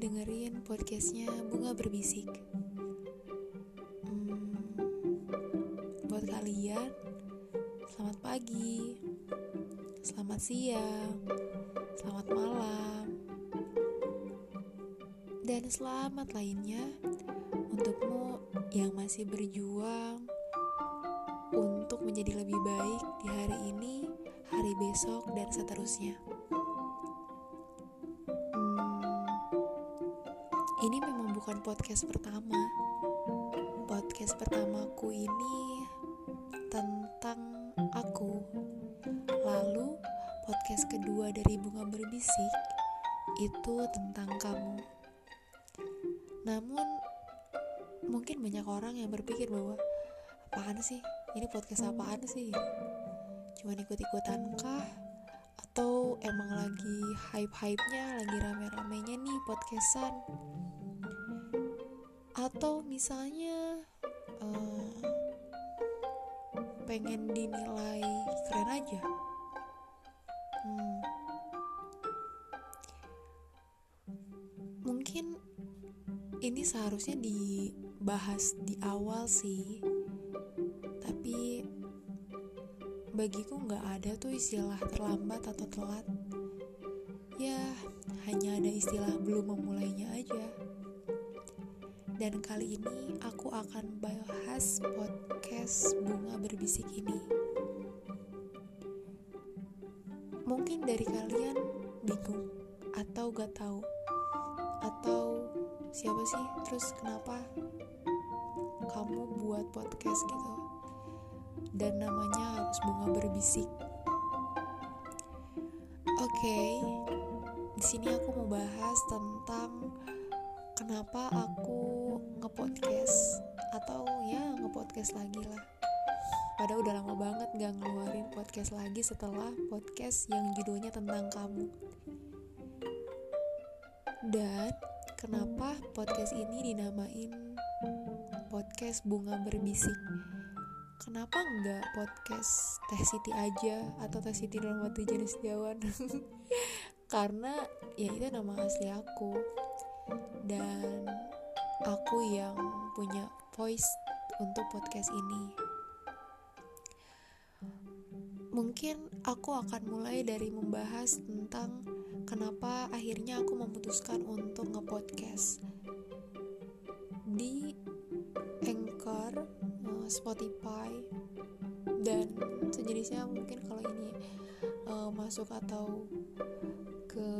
dengerin podcastnya Bunga Berbisik. Hmm, buat kalian, selamat pagi, selamat siang, selamat malam, dan selamat lainnya untukmu yang masih berjuang untuk menjadi lebih baik di hari ini, hari besok, dan seterusnya. Podcast pertama. Podcast pertamaku ini tentang aku. Lalu podcast kedua dari Bunga Berbisik itu tentang kamu. Namun mungkin banyak orang yang berpikir bahwa apaan sih? Ini podcast apaan sih? Cuman ikut-ikutan kah? Atau emang lagi hype-hypenya, lagi rame-ramenya nih podcastan? Atau misalnya uh, pengen dinilai keren aja. Hmm. mungkin ini seharusnya dibahas di awal sih. Tapi bagiku nggak ada tuh istilah terlambat atau telat. Ya hanya ada istilah belum memulainya aja dan kali ini aku akan bahas podcast Bunga Berbisik ini. Mungkin dari kalian bingung atau gak tahu atau siapa sih terus kenapa kamu buat podcast gitu dan namanya harus Bunga Berbisik. Oke, okay, di sini aku mau bahas tentang kenapa aku ngepodcast atau ya ngepodcast lagi lah Padahal udah lama banget gak ngeluarin podcast lagi setelah podcast yang judulnya tentang kamu. Dan kenapa podcast ini dinamain podcast bunga berbisik? Kenapa enggak podcast Teh Siti aja atau Teh Siti Nurmati Jenis Setiawan? Karena ya itu nama asli aku. Dan aku yang punya voice untuk podcast ini. Mungkin aku akan mulai dari membahas tentang kenapa akhirnya aku memutuskan untuk ngepodcast di Anchor, eh, Spotify, dan sejenisnya mungkin kalau ini uh, masuk atau ke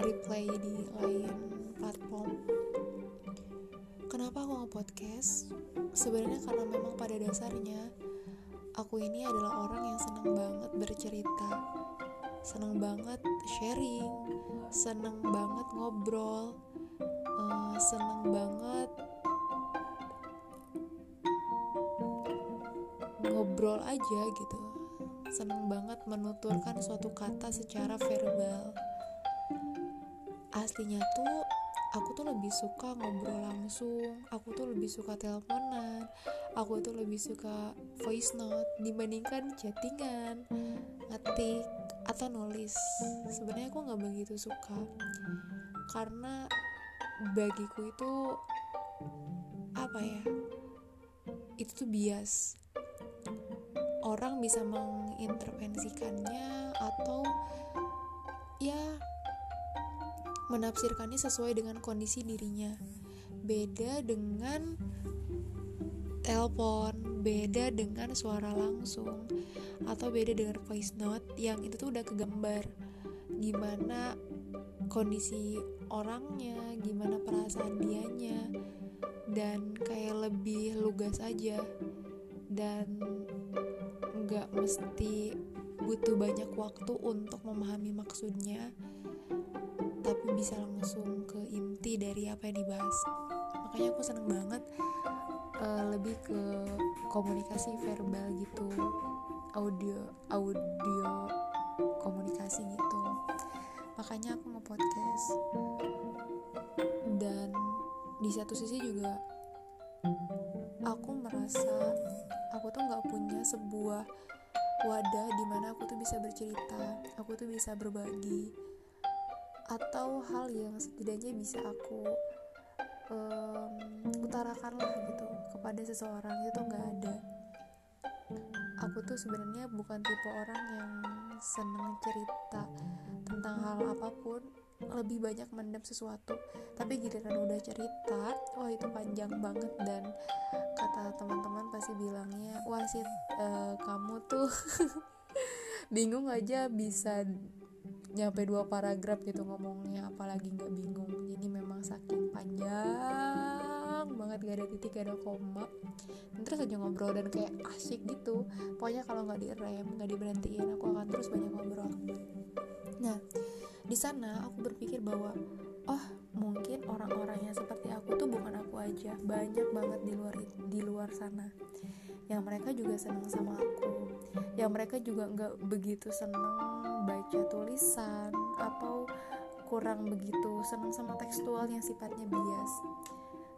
replay di lain platform Aku nge-podcast? Sebenarnya karena memang pada dasarnya aku ini adalah orang yang senang banget bercerita, senang banget sharing, senang banget ngobrol, uh, senang banget ngobrol aja gitu, senang banget menuturkan suatu kata secara verbal. Aslinya tuh aku tuh lebih suka ngobrol langsung. Aku tuh lebih suka teleponan. Aku tuh lebih suka voice note dibandingkan chattingan ngetik atau nulis. Sebenarnya aku nggak begitu suka. Karena bagiku itu apa ya itu tuh bias. Orang bisa mengintervensikannya atau ya menafsirkannya sesuai dengan kondisi dirinya. Beda dengan telepon, beda dengan suara langsung, atau beda dengan voice note yang itu tuh udah kegambar gimana kondisi orangnya, gimana perasaan dianya, dan kayak lebih lugas aja dan nggak mesti butuh banyak waktu untuk memahami maksudnya tapi bisa langsung ke inti dari apa yang dibahas. Makanya aku seneng banget uh, lebih ke komunikasi verbal gitu. Audio audio komunikasi gitu. Makanya aku nge-podcast. Dan di satu sisi juga aku merasa aku tuh nggak punya sebuah wadah di mana aku tuh bisa bercerita aku tuh bisa berbagi atau hal yang setidaknya bisa aku um, utarakan lah gitu kepada seseorang itu nggak ada. Aku tuh sebenarnya bukan tipe orang yang seneng cerita tentang hal apa pun lebih banyak mendem sesuatu. Tapi giliran udah cerita wah itu panjang banget dan kata teman-teman pasti bilangnya wah sih uh, kamu tuh bingung aja bisa nyampe dua paragraf gitu ngomongnya apalagi nggak bingung. Jadi memang saking panjang banget gak ada titik gak ada koma. Dan terus aja ngobrol dan kayak asyik gitu. Pokoknya kalau nggak direm nggak diberhentiin aku akan terus banyak ngobrol. Nah di sana aku berpikir bahwa oh mungkin orang-orang yang seperti aku tuh bukan aku aja. Banyak banget di luar di luar sana. Yang mereka juga seneng sama aku. Yang mereka juga nggak begitu seneng baca tulisan atau kurang begitu seneng sama tekstual yang sifatnya bias.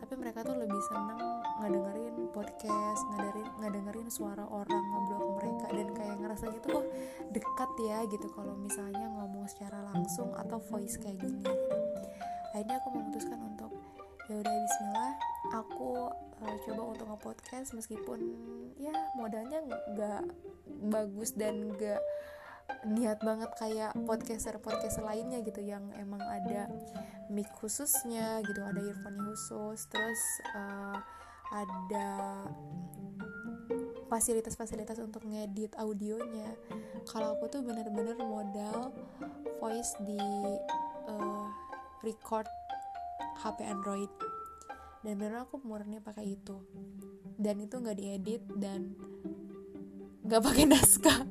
Tapi mereka tuh lebih seneng ngedengerin podcast ngedengerin ngedengerin suara orang ngobrol ke mereka dan kayak ngerasanya tuh oh dekat ya gitu. Kalau misalnya ngomong secara langsung atau voice kayak gini akhirnya aku memutuskan untuk ya udah Bismillah. Aku uh, coba untuk nge-podcast meskipun ya modalnya nggak bagus dan nggak niat banget kayak podcaster podcaster lainnya gitu yang emang ada mic khususnya gitu ada earphone khusus terus uh, ada fasilitas-fasilitas untuk ngedit audionya. Kalau aku tuh bener-bener modal voice di record HP Android. Dan bener aku murni pakai itu. Dan itu nggak diedit dan nggak pakai naskah.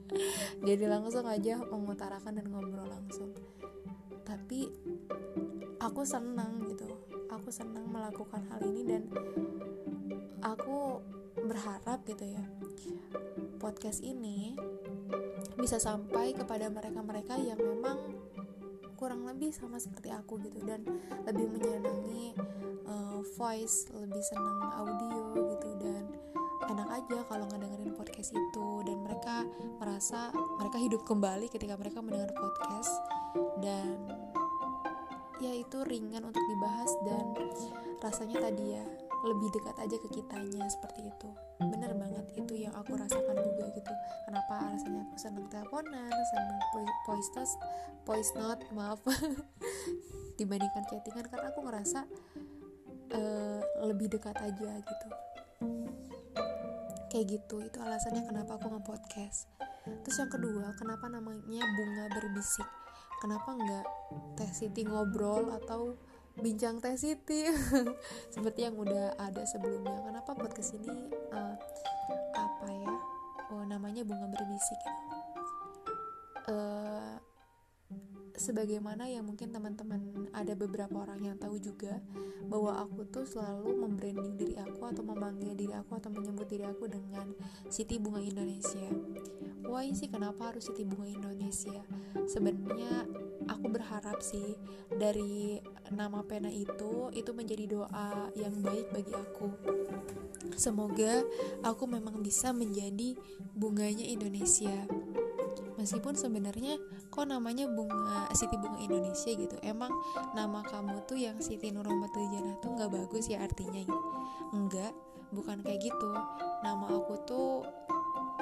Jadi langsung aja mengutarakan dan ngobrol langsung. Tapi aku senang gitu. Aku senang melakukan hal ini dan aku berharap gitu ya podcast ini bisa sampai kepada mereka-mereka yang memang kurang lebih sama seperti aku gitu dan lebih menyenangi uh, voice lebih senang audio gitu dan enak aja kalau ngedengerin podcast itu dan mereka merasa mereka hidup kembali ketika mereka mendengar podcast dan ya itu ringan untuk dibahas dan rasanya tadi ya lebih dekat aja ke kitanya seperti itu. Bener banget itu yang aku rasakan juga gitu. Kenapa rasanya aku seneng teleponan seneng voice test voice note maaf. Dibandingkan chattingan karena aku ngerasa uh, lebih dekat aja gitu. Kayak gitu itu alasannya kenapa aku nge-podcast. Terus yang kedua kenapa namanya bunga berbisik? Kenapa nggak teh siti ngobrol atau bincang teh siti seperti yang udah ada sebelumnya kenapa podcast ini uh, apa ya oh namanya bunga berbisik uh, sebagaimana yang mungkin teman-teman ada beberapa orang yang tahu juga bahwa aku tuh selalu membranding diri aku atau memanggil diri aku atau menyebut diri aku dengan Siti Bunga Indonesia. Why sih kenapa harus Siti Bunga Indonesia? Sebenarnya aku berharap sih dari nama pena itu itu menjadi doa yang baik bagi aku. Semoga aku memang bisa menjadi bunganya Indonesia. Meskipun sebenarnya kok namanya bunga Siti Bunga Indonesia gitu. Emang nama kamu tuh yang Siti Nurrohmatul Jannah tuh nggak bagus ya artinya. Gitu enggak bukan kayak gitu. Nama aku tuh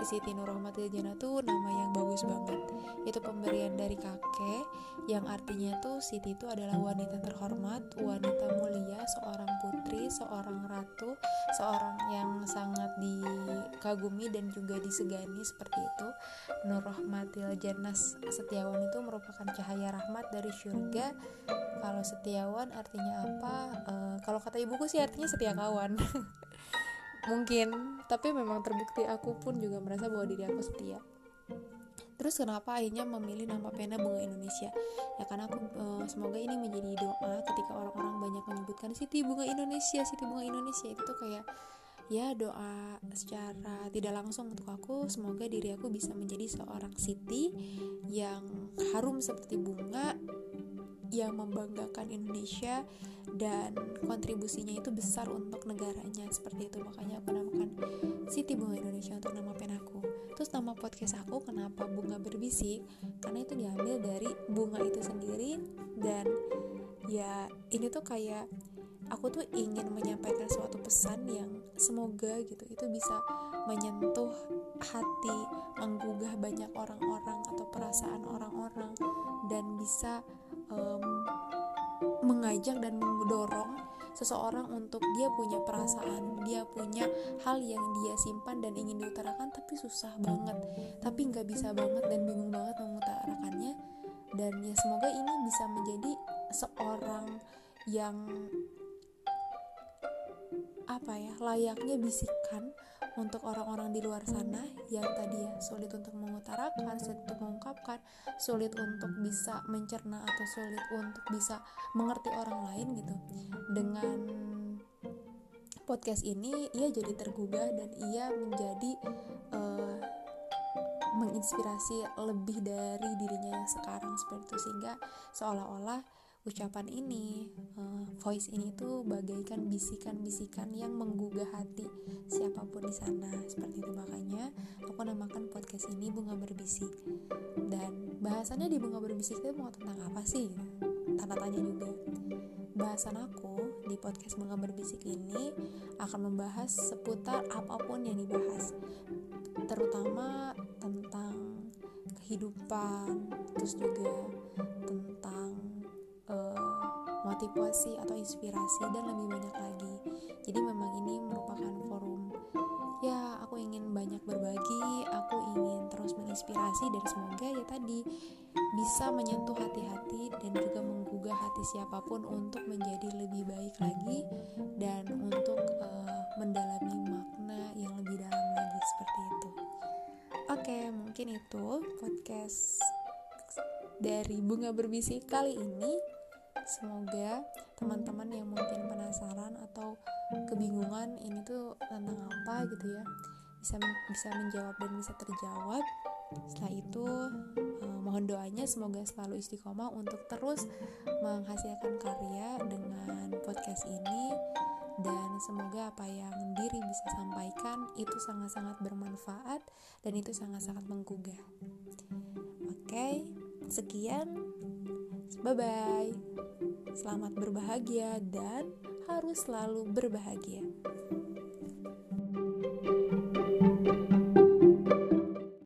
Siti Nurrohmatul Jannah tuh nama yang bagus banget. Itu pemberian dari kakek yang artinya tuh Siti itu adalah wanita terhormat wanita mulia seorang putri seorang ratu seorang yang sangat dikagumi dan juga disegani seperti itu. Nurrohmatil Jannah Setiawan itu merupakan cahaya rahmat dari surga. Kalau Setiawan artinya apa? E, kalau kata ibuku sih artinya setia kawan mungkin tapi memang terbukti aku pun juga merasa bahwa diri aku setia. Terus kenapa akhirnya memilih nama pena bunga Indonesia? Ya karena aku e, semoga ini menjadi doa ketika orang-orang banyak menyebutkan Siti bunga Indonesia, Siti bunga Indonesia. Itu tuh kayak ya doa secara tidak langsung untuk aku. Semoga diri aku bisa menjadi seorang Siti yang harum seperti bunga yang membanggakan Indonesia dan kontribusinya itu besar untuk negaranya seperti itu. Makanya aku namakan Siti Bunga Indonesia untuk nama penaku terus nama nama podcast aku kenapa bunga berbisik? Karena itu diambil dari bunga itu sendiri dan ya ini tuh kayak aku tuh ingin menyampaikan suatu pesan yang semoga gitu itu bisa menyentuh hati menggugah banyak orang-orang atau perasaan orang-orang dan bisa um, mengajak dan mendorong seseorang untuk dia punya perasaan dia punya hal yang dia simpan dan ingin diutarakan tapi susah banget. Tapi nggak bisa banget dan bingung banget mengutarakannya. Dan ya semoga ini bisa menjadi seorang yang apa ya layaknya bisikan untuk orang-orang di luar sana yang tadi ya sulit untuk mengutarakan, sulit untuk mengungkapkan, sulit untuk bisa mencerna atau sulit untuk bisa mengerti orang lain gitu. Dengan podcast ini ia jadi tergugah dan ia menjadi uh, menginspirasi lebih dari dirinya yang sekarang seperti itu sehingga seolah-olah ucapan ini, uh, voice ini tuh bagaikan bisikan-bisikan yang menggugah hati siapa pun di sana. Seperti itu makanya aku namakan podcast ini bunga berbisik. Dan bahasannya di bunga berbisik itu mau tentang apa sih? Tanda tanya juga. Bahasan aku di podcast bunga berbisik ini akan membahas seputar apa pun yang dibahas, terutama tentang kehidupan, terus juga motivasi atau inspirasi dan lebih banyak lagi. Jadi memang ini merupakan forum. Ya aku ingin banyak berbagi aku ingin terus menginspirasi dan semoga ya tadi bisa menyentuh hati-hati dan juga menggugah hati siapa pun untuk menjadi lebih baik lagi dan untuk uh, mendalami makna yang lebih dalam lagi seperti itu. Oke mungkin itu podcast dari bunga berbisik kali ini semoga teman-teman yang mungkin penasaran atau kebingungan ini tuh tentang apa gitu ya bisa bisa menjawab dan bisa terjawab setelah itu eh, mohon doanya semoga selalu istiqomah untuk terus menghasilkan karya dengan podcast ini dan semoga apa yang diri bisa sampaikan itu sangat-sangat bermanfaat dan itu sangat-sangat menggugah. Oke, sekian. Bye bye. Selamat berbahagia dan harus selalu berbahagia.